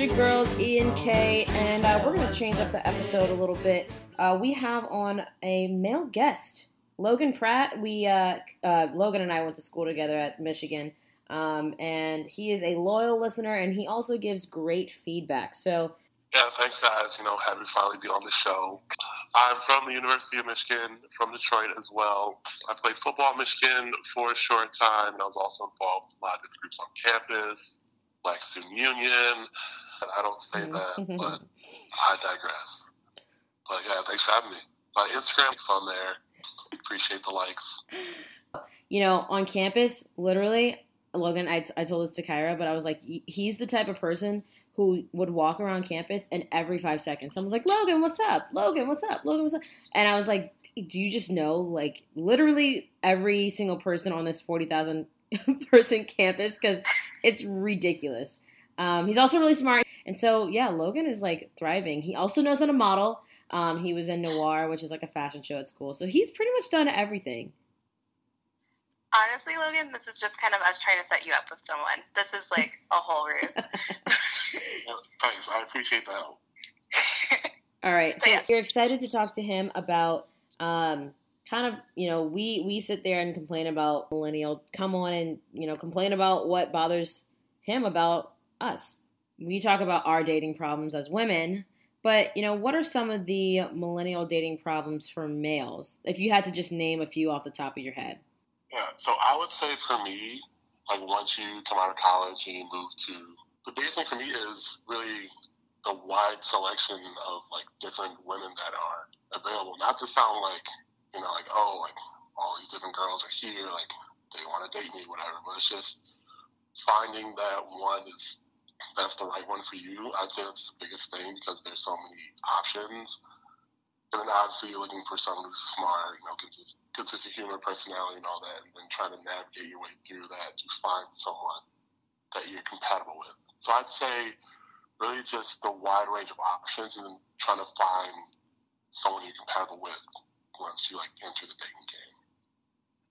your girls, E and K, and uh, we're going to change up the episode a little bit. Uh, we have on a male guest, Logan Pratt. We uh, uh, Logan and I went to school together at Michigan, um, and he is a loyal listener, and he also gives great feedback. So, Yeah, thanks, guys. You know, happy to finally be on the show. I'm from the University of Michigan, from Detroit as well. I played football at Michigan for a short time, and I was also involved in a lot of different groups on campus, Black Student Union. I don't say that, but I digress. But yeah, thanks for having me. My Instagram's on there. Appreciate the likes. you know, on campus, literally, Logan, I, I told this to Kyra, but I was like, he's the type of person who would walk around campus and every five seconds, someone's like, Logan, what's up? Logan, what's up? Logan, what's up? And I was like, do you just know, like, literally every single person on this 40,000 person campus? Because it's ridiculous. Um, he's also really smart. And so, yeah, Logan is like thriving. He also knows how to model. Um, he was in Noir, which is like a fashion show at school. So he's pretty much done everything. Honestly, Logan, this is just kind of us trying to set you up with someone. This is like a whole ruse. Yeah, thanks. I appreciate that. All right. So So, yes. you're excited to talk to him about um, kind of, you know, we we sit there and complain about millennial. Come on and, you know, complain about what bothers him about us. We talk about our dating problems as women, but, you know, what are some of the millennial dating problems for males? If you had to just name a few off the top of your head. Yeah, so I would say for me, like once you come out of college and you move to the biggest thing for me is really the wide selection of like different women that are available. Not to sound like you know, like oh, like all these different girls are here, like they want to date me, whatever. But it's just finding that one is that's the right one for you. I'd say that's the biggest thing because there's so many options. And then obviously you're looking for someone who's smart, you know, good sense of humor, personality, and all that, and then trying to navigate your way through that to find someone that you're compatible with. So I'd say really just the wide range of options and then trying to find someone you're compatible with once you like enter the dating game.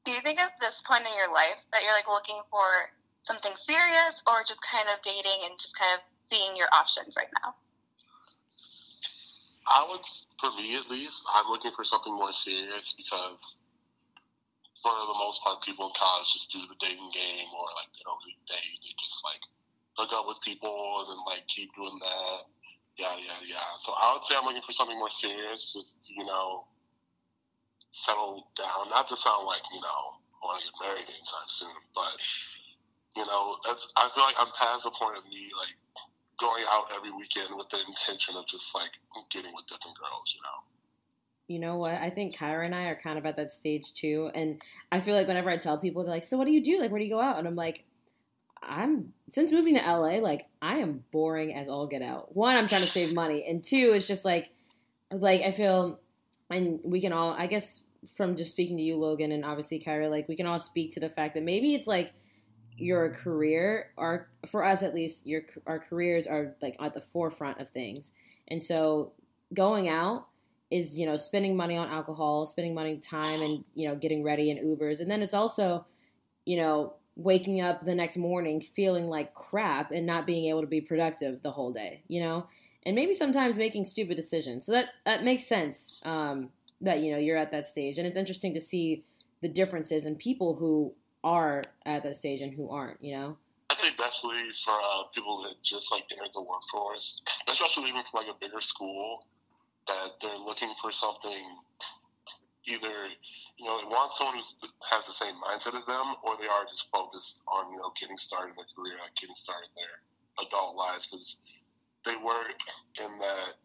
Do you think at this point in your life that you're like looking for something serious or just kind of dating and just kind of seeing your options right now? I would, for me at least, I'm looking for something more serious because for the most part, people in college just do the dating game or like they don't really date. They just like hook up with people and then like keep doing that. Yada, yada, yada. So I would say I'm looking for something more serious, just, you know, settle down. Not to sound like, you know, I want to get married anytime soon, but, you know, I feel like I'm past the point of me, like, going out every weekend with the intention of just like getting with different girls, you know. You know what? I think Kyra and I are kind of at that stage too. And I feel like whenever I tell people, they're like, So what do you do? Like, where do you go out? And I'm like, I'm, since moving to LA, like, I am boring as all get out. One, I'm trying to save money. And two, it's just like, like, I feel, and we can all, I guess, from just speaking to you, Logan, and obviously Kyra, like, we can all speak to the fact that maybe it's like, your career or for us at least your our careers are like at the forefront of things. And so going out is you know spending money on alcohol spending money time and you know getting ready in ubers. And then it's also you know waking up the next morning feeling like crap and not being able to be productive the whole day you know and maybe sometimes making stupid decisions. So that that makes sense um, that you know you're at that stage. And it's interesting to see the differences in people who are at that stage and who aren't you know? I think definitely for uh, people that just like entered the workforce, especially even from like a bigger school, that they're looking for something either you know they want someone who has the same mindset as them, or they are just focused on you know getting started in their career, like getting started in their adult lives, because they were in that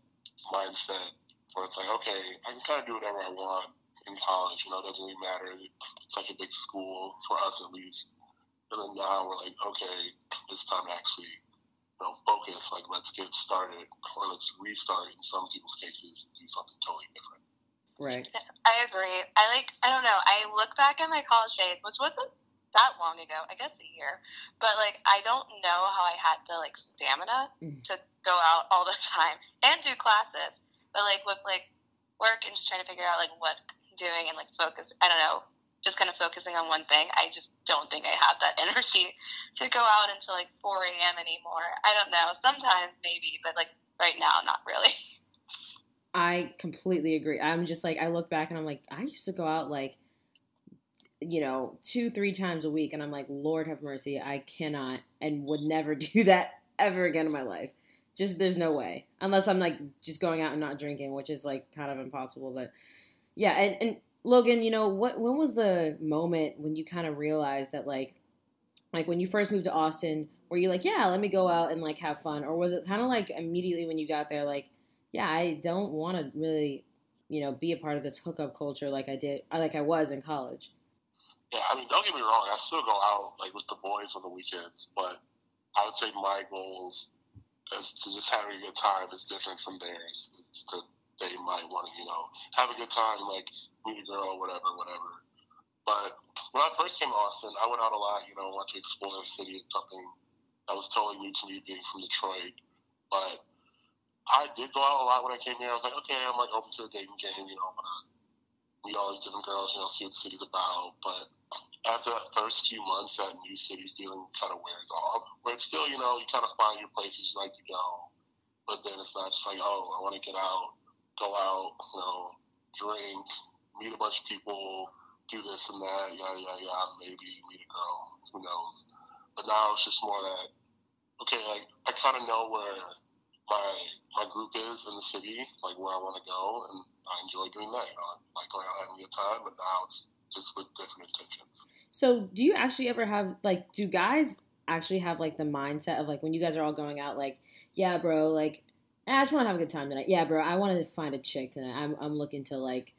mindset where it's like, okay, I can kind of do whatever I want in college. You know, it doesn't really matter. It's such a big school for us at least. And then now we're like, okay, it's time to actually, you know, focus. Like, let's get started, or let's restart in some people's cases and do something totally different. right I agree. I like, I don't know, I look back at my college days, which wasn't that long ago, I guess a year, but like, I don't know how I had the like stamina Mm. to go out all the time and do classes. But like, with like work and just trying to figure out like what I'm doing and like focus, I don't know, just kind of focusing on one thing. I just don't think I have that energy to go out until like 4 a.m. anymore. I don't know. Sometimes maybe, but like right now, not really. I completely agree. I'm just like I look back and I'm like I used to go out like you know two three times a week and I'm like Lord have mercy I cannot and would never do that ever again in my life. Just there's no way unless I'm like just going out and not drinking, which is like kind of impossible. But yeah, and, and Logan, you know what? When was the moment when you kind of realized that like like when you first moved to Austin, were you like, yeah, let me go out and like have fun, or was it kind of like immediately when you got there, like yeah, I don't want to really, you know, be a part of this hookup culture like I did, like I was in college. Yeah, I mean, don't get me wrong. I still go out like with the boys on the weekends, but I would say my goals as to just having a good time is different from theirs. It's that they might want to, you know, have a good time, like meet a girl, whatever, whatever. But when I first came to Austin, I went out a lot. You know, wanted to explore the city. It's something that was totally new to me, being from Detroit. But I did go out a lot when I came here. I was like, okay, I'm like open to a dating game. You know, I'm gonna meet all these different girls. You know, see what the city's about. But after that first few months, that new city feeling kind of wears off. Where it's still, you know, you kind of find your places you like to go, but then it's not just like, oh, I want to get out, go out, you know, drink, meet a bunch of people, do this and that, yeah, yeah, yeah, maybe meet a girl, who knows. But now it's just more that, okay, like I kind of know where my my group is in the city, like where I want to go, and I enjoy doing that. You know, I like going out having good time, but now it's just with different intentions. So, do you actually ever have like, do guys actually have like the mindset of like when you guys are all going out, like, yeah, bro, like, eh, I just want to have a good time tonight. Yeah, bro, I want to find a chick tonight. I'm I'm looking to like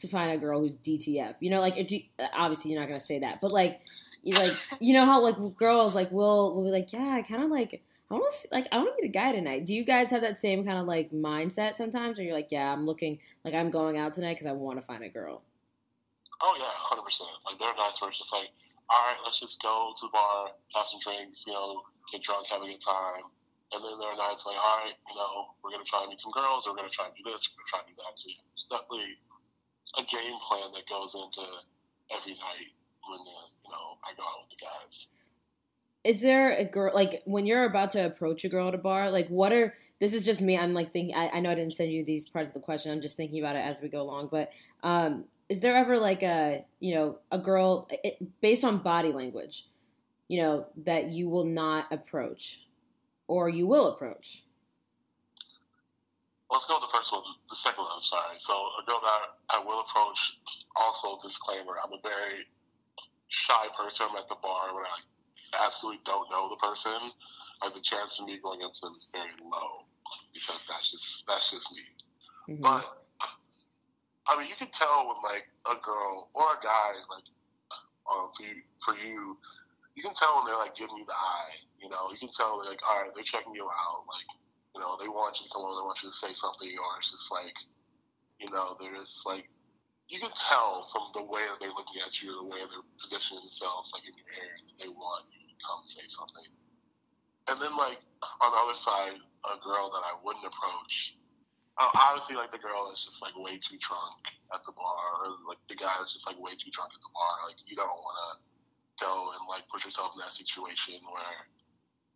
to find a girl who's DTF. You know, like uh, obviously you're not gonna say that, but like, you like you know how like girls like will will be like, yeah, I kind of like I want to like I want to meet a guy tonight. Do you guys have that same kind of like mindset sometimes, or you're like, yeah, I'm looking like I'm going out tonight because I want to find a girl? Oh yeah, hundred percent. Like there are nights where it's just like, all right, let's just go to the bar, have some drinks, you know, get drunk, have a good time. And then there are nights like, all right, you know, we're gonna try and meet some girls, we're gonna try and do this, we're gonna try and do that. So yeah, it's definitely a game plan that goes into every night when uh, you know I go out with the guys is there a girl like when you're about to approach a girl at a bar like what are this is just me i'm like thinking I, I, know i didn't send you these parts of the question i'm just thinking about it as we go along but um, is there ever like a you know a girl it, based on body language you know that you will not approach or you will approach? Let's go with the first one the second one i'm sorry. So a girl that i will approach also disclaimer i'm a very shy person I'm at the bar when i absolutely don't know the person, or the chance of me going up to them is very low because that's just that's just me. Mm-hmm. But I mean, you can tell when like a girl or a guy, like um, for you, for you, you can tell when they're like giving you the eye. You know, you can tell they're like, all right, they're checking you out. Like, you know, they want you to come over, they want you to say something, or it's just like, you know, they're just like you can tell from the way that they're looking at you, the way they're positioning themselves, like in your hair, that they want you to come say something. And then, like on the other side, a girl that I wouldn't approach. Oh, Obviously, like the girl is just like way too drunk at the bar, or like the guy is just like way too drunk at the bar. Like you don't want to go and like put yourself in that situation where,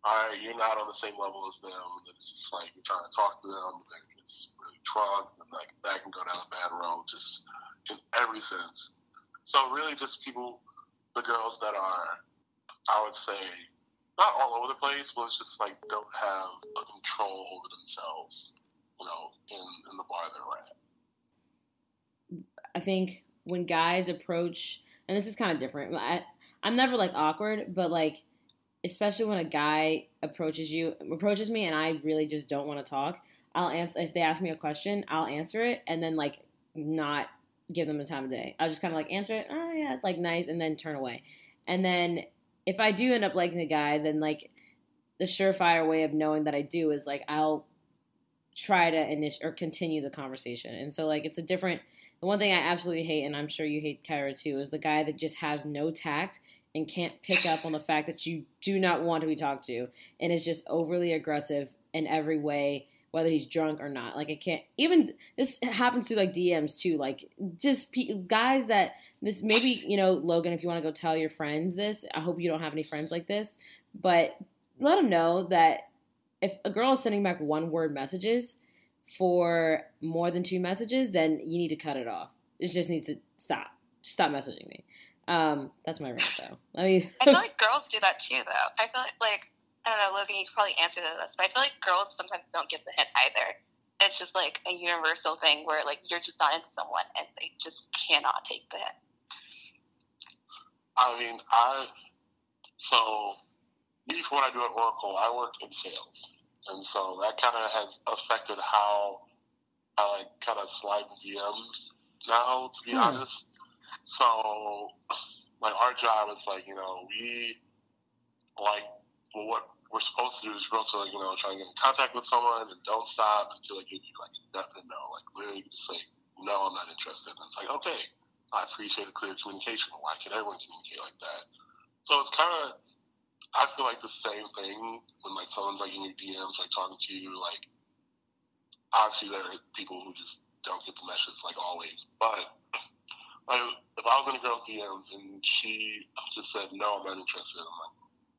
all right, you're not on the same level as them, and it's just like you're trying to talk to them, it's really drunk, and like that can go down a bad road. Just in every sense. So really, just people, the girls that are, I would say, not all over the place, but it's just like don't have a control over themselves, you know, in in the bar they're at. I think when guys approach, and this is kind of different. I, I'm never like awkward, but like especially when a guy approaches you approaches me and I really just don't want to talk, I'll answer if they ask me a question, I'll answer it and then like not give them the time of day. I'll just kind of like answer it, oh yeah, like nice, and then turn away. And then if I do end up liking the guy, then like the surefire way of knowing that I do is like I'll try to initiate or continue the conversation. And so like it's a different. The one thing I absolutely hate, and I'm sure you hate Kyra too, is the guy that just has no tact and can't pick up on the fact that you do not want to be talked to and is just overly aggressive in every way whether he's drunk or not. Like I can't even this happens to like DMs too. Like just pe- guys that this maybe you know Logan, if you want to go tell your friends this, I hope you don't have any friends like this, but let them know that if a girl is sending back one word messages for more than two messages, then you need to cut it off. It just needs to stop. Stop messaging me. Um, that's my rant though. Let me. I feel like girls do that too, though. I feel like, like I don't know, Logan, you could probably answer this, but I feel like girls sometimes don't get the hint either. It's just like a universal thing where like you're just not into someone and they just cannot take the hint. I mean, I so me for what I do at Oracle, I work in sales, and so that kind of has affected how I like kind of slide the DMs now. To be Hmm. honest, so like our job is like you know we like well, what we're supposed to do is we're also like, you know try and get in contact with someone and don't stop until give you like definite no, like literally just say no, I'm not interested. And it's like okay, I appreciate the clear communication. Why can't everyone communicate like that? So it's kind of, I feel like the same thing when like someone's like in your DMs, like talking to you. Like, obviously there are people who just don't get the message, like always. But like, if I was in a girl's DMs and she just said no, I'm not interested, I'm like,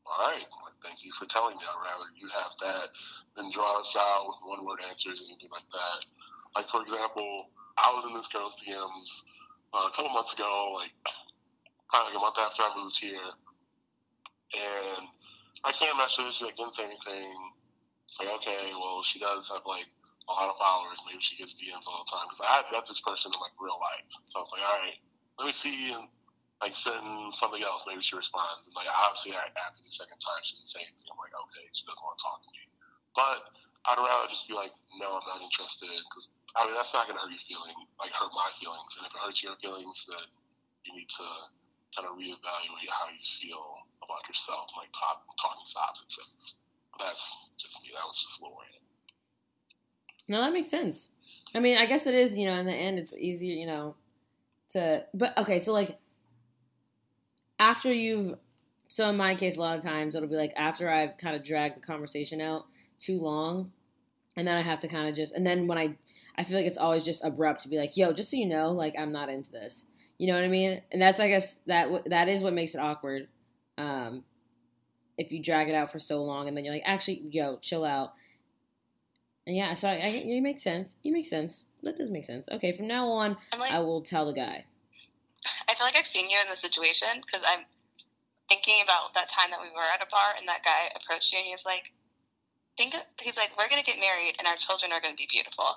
all right, like, thank you for telling me. I'd rather you have that than draw us out with one word answers anything like that. Like for example, I was in this girl's DMs uh, a couple months ago, like probably like a month after I moved here, and I sent her a message. She like, didn't say anything. It's like, okay, well, she does have like a lot of followers. Maybe she gets DMs all the time because I had met this person in like real life. So I was like, all right, let me see and like send something else. Maybe she responds. And like obviously, I, after the second time, she didn't say anything. I'm like, okay, she doesn't want to talk to me. But I'd rather just be like, no, I'm not interested because I mean that's not gonna hurt your feeling, like hurt my feelings. And if it hurts your feelings, then you need to kind of reevaluate how you feel about yourself, like talk, talking to opposite sex. That's just me. That was just a little rant. No, that makes sense. I mean, I guess it is. You know, in the end, it's easier. You know, to but okay. So like, after you've so in my case, a lot of times it'll be like after I've kind of dragged the conversation out too long, and then I have to kind of just and then when I I feel like it's always just abrupt to be like, yo, just so you know, like I'm not into this. You know what I mean? And that's I guess that that is what makes it awkward. Um, if you drag it out for so long and then you're like, actually, yo, chill out. And yeah, so I, I you make sense. You make sense. That does make sense. Okay, from now on, like, I will tell the guy. I feel like I've seen you in this situation because I'm thinking about that time that we were at a bar and that guy approached you and he's like, think of, he's like, we're gonna get married and our children are gonna be beautiful,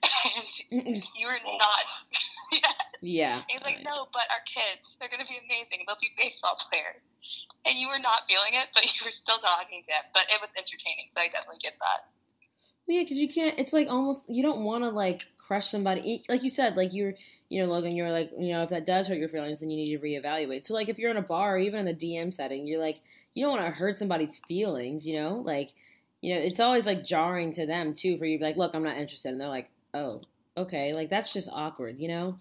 and you were not. yeah. yeah. He's like, right. no, but our kids, they're gonna be amazing. They'll be baseball players. And you were not feeling it, but you were still talking to him. But it was entertaining, so I definitely get that. Yeah, because you can't. It's like almost you don't want to like crush somebody. Like you said, like you're, you know, Logan. You're like, you know, if that does hurt your feelings, then you need to reevaluate. So like, if you're in a bar or even in a DM setting, you're like, you don't want to hurt somebody's feelings. You know, like, you know, it's always like jarring to them too for you be like, look, I'm not interested, and they're like, oh, okay, like that's just awkward. You know?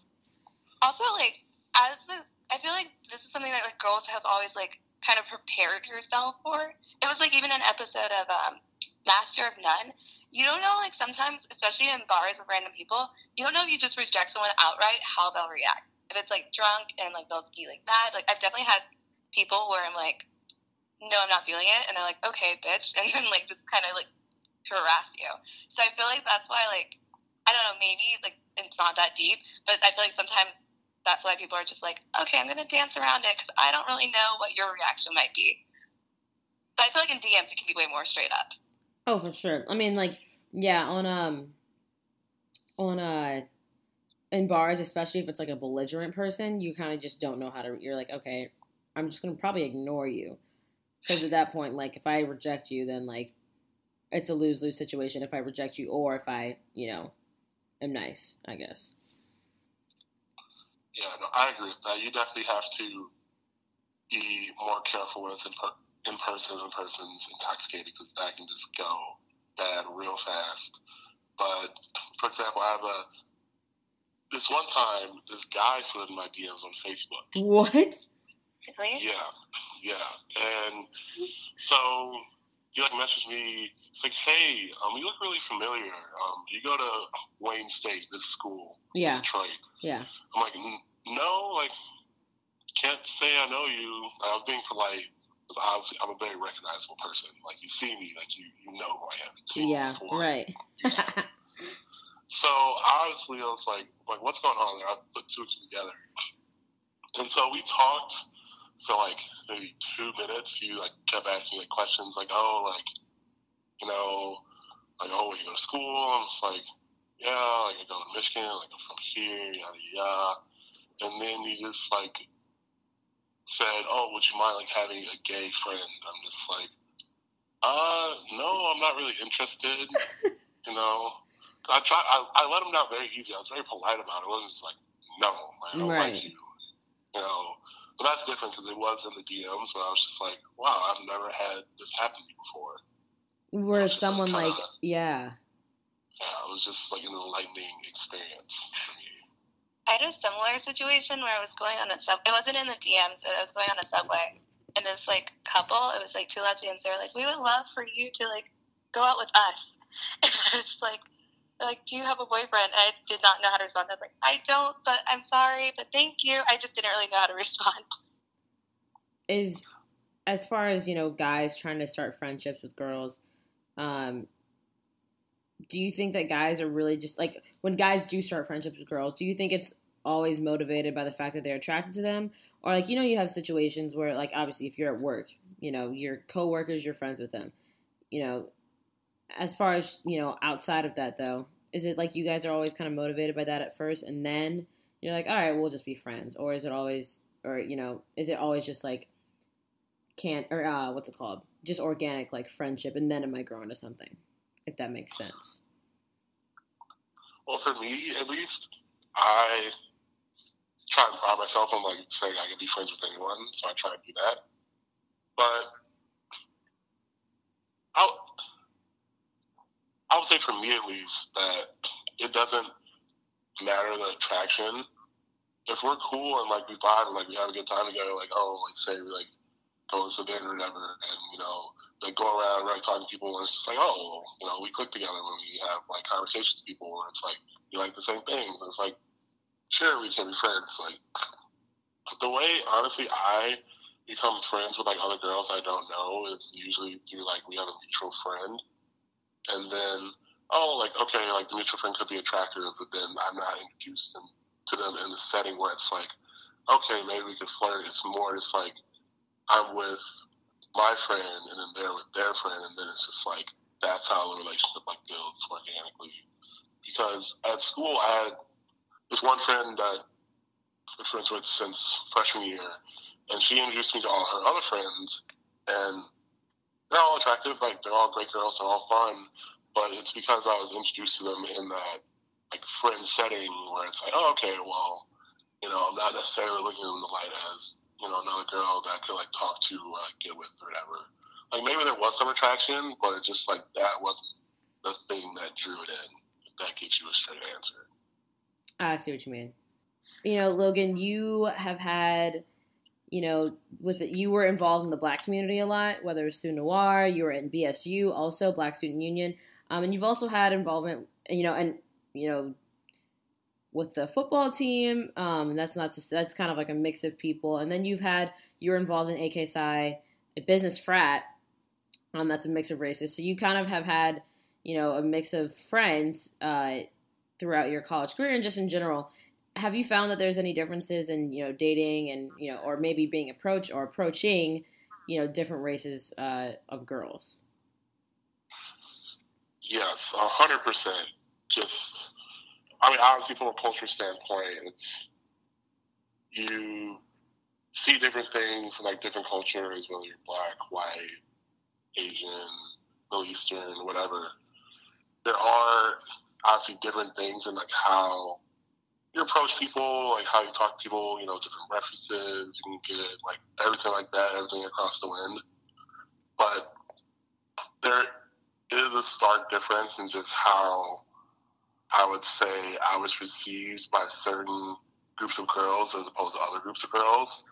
Also, like, as a, I feel like this is something that like girls have always like kind of prepared yourself for. It was like even an episode of um, Master of None. You don't know, like sometimes, especially in bars with random people, you don't know if you just reject someone outright how they'll react. If it's like drunk and like they'll be like mad, like I've definitely had people where I'm like, no, I'm not feeling it, and they're like, okay, bitch, and then like just kind of like harass you. So I feel like that's why like I don't know, maybe like it's not that deep, but I feel like sometimes that's why people are just like, okay, I'm gonna dance around it because I don't really know what your reaction might be. But I feel like in DMs it can be way more straight up. Oh, for sure. I mean, like, yeah, on um, on uh, in bars, especially if it's like a belligerent person, you kind of just don't know how to. You're like, okay, I'm just gonna probably ignore you, because at that point, like, if I reject you, then like, it's a lose lose situation. If I reject you, or if I, you know, am nice, I guess. Yeah, no, I agree with that. You definitely have to be more careful when it's in, in person and the person's intoxicated because that can just go bad real fast. But for example, I have a this one time this guy slid in my DMs on Facebook. What? Yeah, yeah, and so he like messaged me. It's like, hey, um, you look really familiar. Um, you go to Wayne State, this school, Yeah. Detroit. Yeah. I'm like, "N- no, like, can't say I know you. I was being polite. Because obviously, I'm a very recognizable person. Like, you see me, like, you, you know who I am. Yeah. before. Right. So obviously, I was like, like, what's going on there? I put two and two together. And so we talked for like maybe two minutes. You like kept asking me like questions, like, oh, like, you know, like, oh, where you go to school? I'm just like, yeah, like I go to Michigan, like I'm from here, yada yada. And then you just like said, oh, would you mind like having a gay friend? I'm just like, uh, no, I'm not really interested. you know, I tried. I, I let him down very easy. I was very polite about it. I wasn't just like, no, I don't Right. like you. You know, but that's different because it was in the DMs. But I was just like, wow, I've never had this happen to me before. Where like, someone like, kinda- yeah. Yeah, it was just like an enlightening experience for me. I had a similar situation where I was going on a sub. It wasn't in the DMs, but I was going on a subway, and this like couple, it was like two lesbians. They were like, "We would love for you to like go out with us." And I was like, like, "Do you have a boyfriend?" And I did not know how to respond. I was like, "I don't, but I'm sorry, but thank you." I just didn't really know how to respond. is as far as you know guys trying to start friendships with girls um do you think that guys are really just like when guys do start friendships with girls do you think it's always motivated by the fact that they're attracted to them or like you know you have situations where like obviously if you're at work you know your coworkers you're friends with them you know as far as you know outside of that though is it like you guys are always kind of motivated by that at first and then you're like all right we'll just be friends or is it always or you know is it always just like can't or uh, what's it called? Just organic like friendship, and then it might grow into something, if that makes sense. Well, for me, at least, I try and pride myself on like saying I can be friends with anyone, so I try and do that. But I, I would say for me at least that it doesn't matter the attraction. If we're cool and like we vibe and like we have a good time together, like oh, like say we like go to dinner or whatever, and you know like go around right talking to people, and it's just like oh, you know we click together when we have like conversations with people, where it's like you like the same things. And it's like sure we can be friends. Like the way honestly I become friends with like other girls I don't know is usually through like we have a mutual friend, and then oh like okay like the mutual friend could be attractive, but then I'm not introduced them, to them in the setting where it's like okay maybe we could flirt. It's more just like I'm with my friend and then they're with their friend, and then it's just like that's how the relationship like builds organically. Because at school I had this one friend that I've been friends with since freshman year, and she introduced me to all her other friends, and they're all attractive, like they're all great girls, they're all fun, but it's because I was introduced to them in that like friend setting where it's like, oh, okay, well, you know, I'm not necessarily looking in the light as you know another girl that I could like talk to or like get with or whatever. Like maybe there was some attraction, but it just like that wasn't the thing that drew it in. If that gives you a straight answer. I see what you mean. You know, Logan, you have had, you know, with you were involved in the black community a lot, whether it's through Noir, you were in BSU, also Black Student Union, um, and you've also had involvement, you know, and you know, with the football team. Um, that's not just that's kind of like a mix of people, and then you've had you're involved in AK Psi, a business frat. Um, that's a mix of races. So you kind of have had, you know, a mix of friends uh, throughout your college career and just in general. Have you found that there's any differences in you know dating and you know or maybe being approached or approaching you know different races uh, of girls? Yes, hundred percent. Just, I mean, obviously from a culture standpoint, it's you see different things like different cultures, whether you're black, white, Asian, Middle Eastern, whatever. There are obviously different things in like how you approach people, like how you talk to people, you know, different references, you can get like everything like that, everything across the wind. But there is a stark difference in just how I would say I was received by certain groups of girls as opposed to other groups of girls.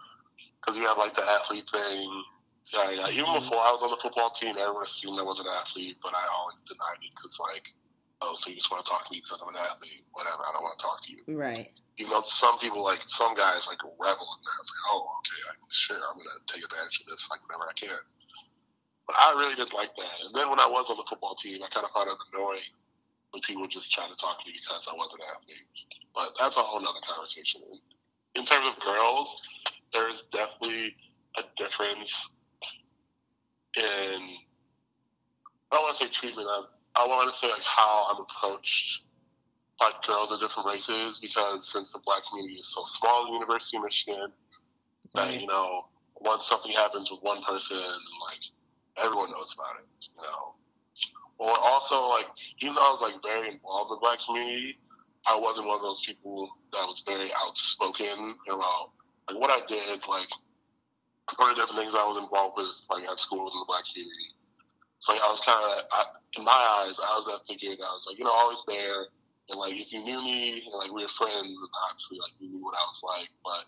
Because you have like the athlete thing, Yeah, yeah. Even Mhm. before I was on the football team, everyone assumed I was an athlete, but I always denied it because, like, oh, so you just want to talk to me because I'm an athlete? Whatever, I don't want to talk to you. Right. You know, some people, like, some guys, like, revel in that. It's like, oh, okay, I, sure, I'm going to take advantage of this, like, whenever I can. But I really didn't like that. And then when I was on the football team, I kind of found it annoying when people just try to talk to me because I wasn't an athlete. But that's a whole nother conversation. In terms of girls, there's definitely a difference in I don't want to say treatment. I, I want to say like how I'm approached by girls of different races because since the black community is so small in University of Michigan, that you know once something happens with one person, like everyone knows about it. You know, or also like even though I was like very involved in the black community, I wasn't one of those people that was very outspoken about like what I did, like one of the different things I was involved with, like at school in the black community. So like, I was kind of, in my eyes, I was that figure that was like, you know, always there. And like, if you knew me and like we were friends, and obviously like you knew what I was like. But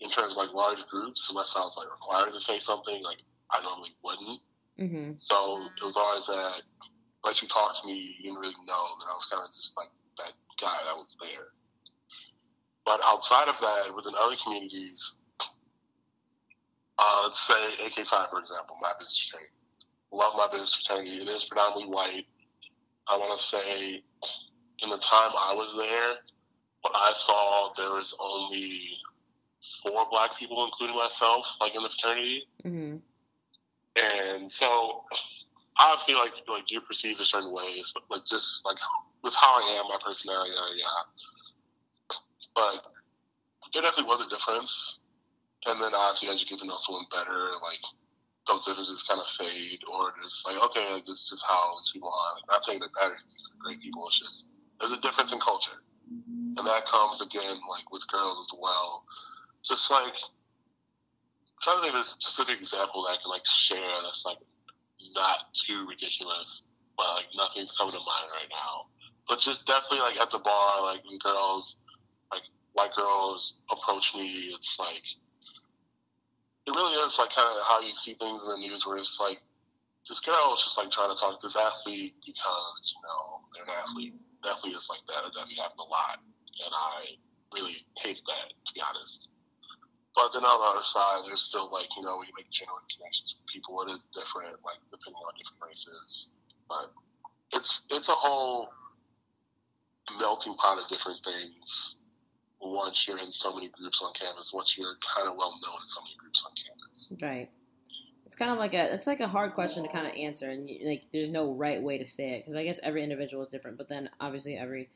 in terms of like large groups, unless I was like required to say something, like I normally wouldn't. Mm-hmm. So it was always that, let you talk to me, you didn't really know that I was kind of just like that guy that was there. But outside of that, within other communities, uh, let's say AK Psi, for example, my business fraternity. Love my business fraternity. It is predominantly white. I want to say, in the time I was there, what I saw, there was only four black people, including myself, like in the fraternity. hmm And so, obviously, like like you're perceived a certain ways, but like just like with how I am, my personality, uh, yeah. But there definitely was a difference. And then obviously, as you get to know someone better, like those differences kind of fade, or just like okay, like, this is how people are. Like, not saying they're great people. It's just there's a difference in culture, and that comes again like with girls as well. Just like trying to think of a specific example that I can like share that's like not too ridiculous, but like nothing's coming to mind right now. But just definitely like at the bar, like when girls, like white girls approach me, it's like it really is like kind of how you see things in the news, where it's like this girl is just like trying to talk to this athlete because you know they're an athlete. Definitely is like that. It definitely happens a lot, and I really hate that to be honest. But then on the other side, there's still like you know we make genuine connections with people. It is different, like depending on different races. But it's it's a whole melting pot of different things. Once you're in so many groups on campus, once you're kind of well known in so many groups on campus. Right. It's kind of like a it's like a hard question to kind of answer, and you- like there's no right way to say it because I guess every individual is different, but then obviously every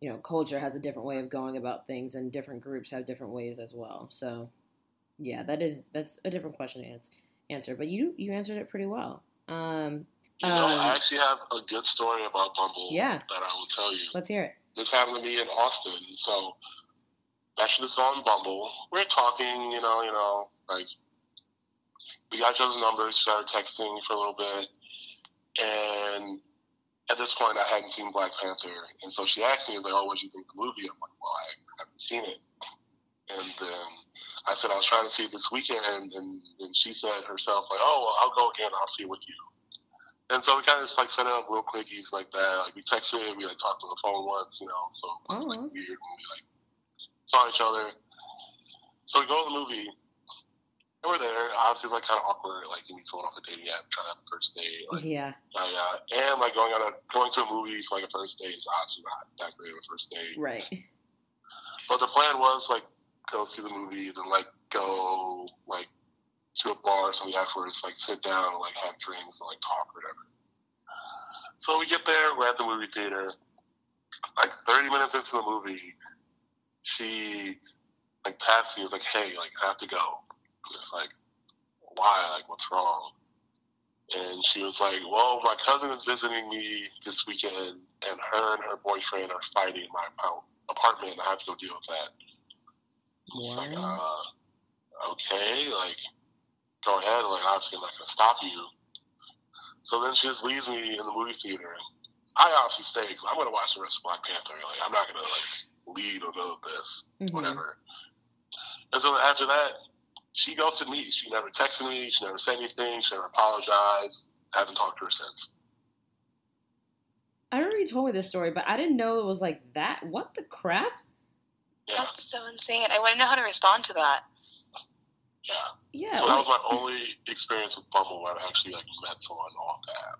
you know culture has a different way of going about things, and different groups have different ways as well. So yeah, that is that's a different question to ans- answer, but you you answered it pretty well. Um, You know, I Um, actually have a good story about Bumble Yeah. that I will tell you. let's hear it. this happened to me in Austin. So actually, this girl on Bumble, we are talking, you know, you know, like we got each other's numbers, started texting for a little bit, and at this point, I hadn't seen Black Panther, and so she asked me, "Is like, oh, what do you think of the movie?" I'm like, "Well, I haven't seen it," and then I said I was trying to see it this weekend, and then she said herself, like, "Oh, well, I'll go again. I'll see it with you." And so we kind of just like set it up real quickies like that. Like we texted, we like talked on the phone once, you know, so it was like Oh. weird when we like saw each other. So we go to the movie, and we're there. Obviously, it's like kind of awkward, like you meet someone off a dating app, trying to have a first date, like Yeah. yeah, yeah. And like going on a going to a movie for like a first date is obviously not that great of a first date. Right. But the plan was like go see the movie, then like go like to a bar or something afterwards, like sit down and like have drinks and like talk or whatever. So we get there, we're at the movie theater. Like thirty minutes into the movie, she like taps me, was like, Hey, like I have to go. Just like, Why? Like what's wrong? And she was like, Well, my cousin is visiting me this weekend and her and her boyfriend are fighting in my apartment and I have to go deal with that. It's like, uh, okay, like, go ahead. Like, obviously, I'm not going to stop you. So then she just leaves me in the movie theater. I obviously stay because I'm going to watch the rest of Black Panther. Like, I'm not going to, like, lead or go with this, Mhm. whatever. And so after that, she ghosted me. She never texted me. She never said anything. She never apologized. I haven't talked to her since. I remember you told me this story, but I didn't know it was like that. What the crap? Yeah, That's so insane. I want to know how to respond to that. yeah. Yeah. So that was my only experience with Bumble where I actually like met someone off the app.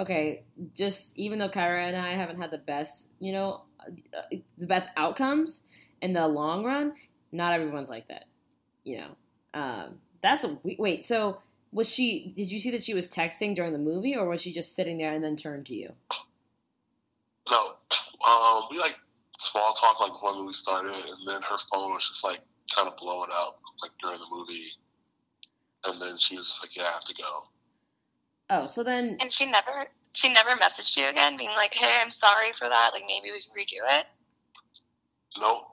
okay, just even though Kyra and I haven't had the best, you know, uh, the best outcomes in the long run, not everyone's like that. You know, um, that's a we- wait. So was she? Did you see that she was texting during the movie, or was she just sitting there and then turned to you? No, um, we like small talk like before the movie started, and then her phone was just like kind of blowing up like during the movie, and then she was just like, "Yeah, I have to go." Oh, so then And she never she never messaged you again, being like, "Hey, I'm sorry for that. Like maybe we can redo it." Nope.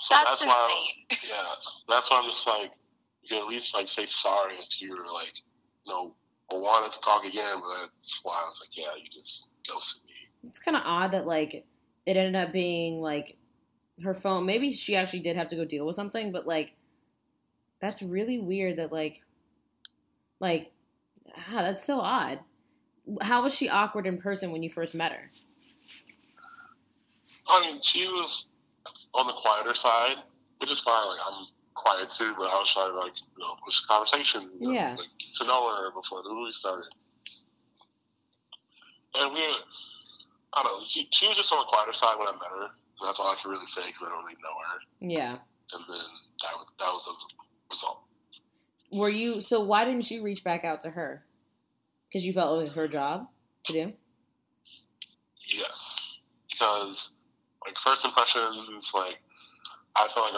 So That's, that's, why, insane. yeah, that's why I'm just like, you can at least like say sorry if you're like, you know, wanted to talk again, but that's why I was like, yeah, you just ghosted me. it's kind of odd that like it ended up being like her phone. Maybe she actually did have to go deal with something, but like that's really weird. That like like ah, that's so odd. How was she awkward in person when you first met her? I mean, she was on the quieter side, which is fine. Like I'm quiet too, but I was trying to like, you know, push the conversation, you know, Yeah. like get to know her before the movie started. And we, I don't know, she, she was just on the quieter side when I met her. That's all I can really say because I don't really know her. Yeah. And then that was, that was the result. Were you so? Why didn't you reach back out to her? Because you felt it was her job to do. Yes, because like first impressions, like I felt like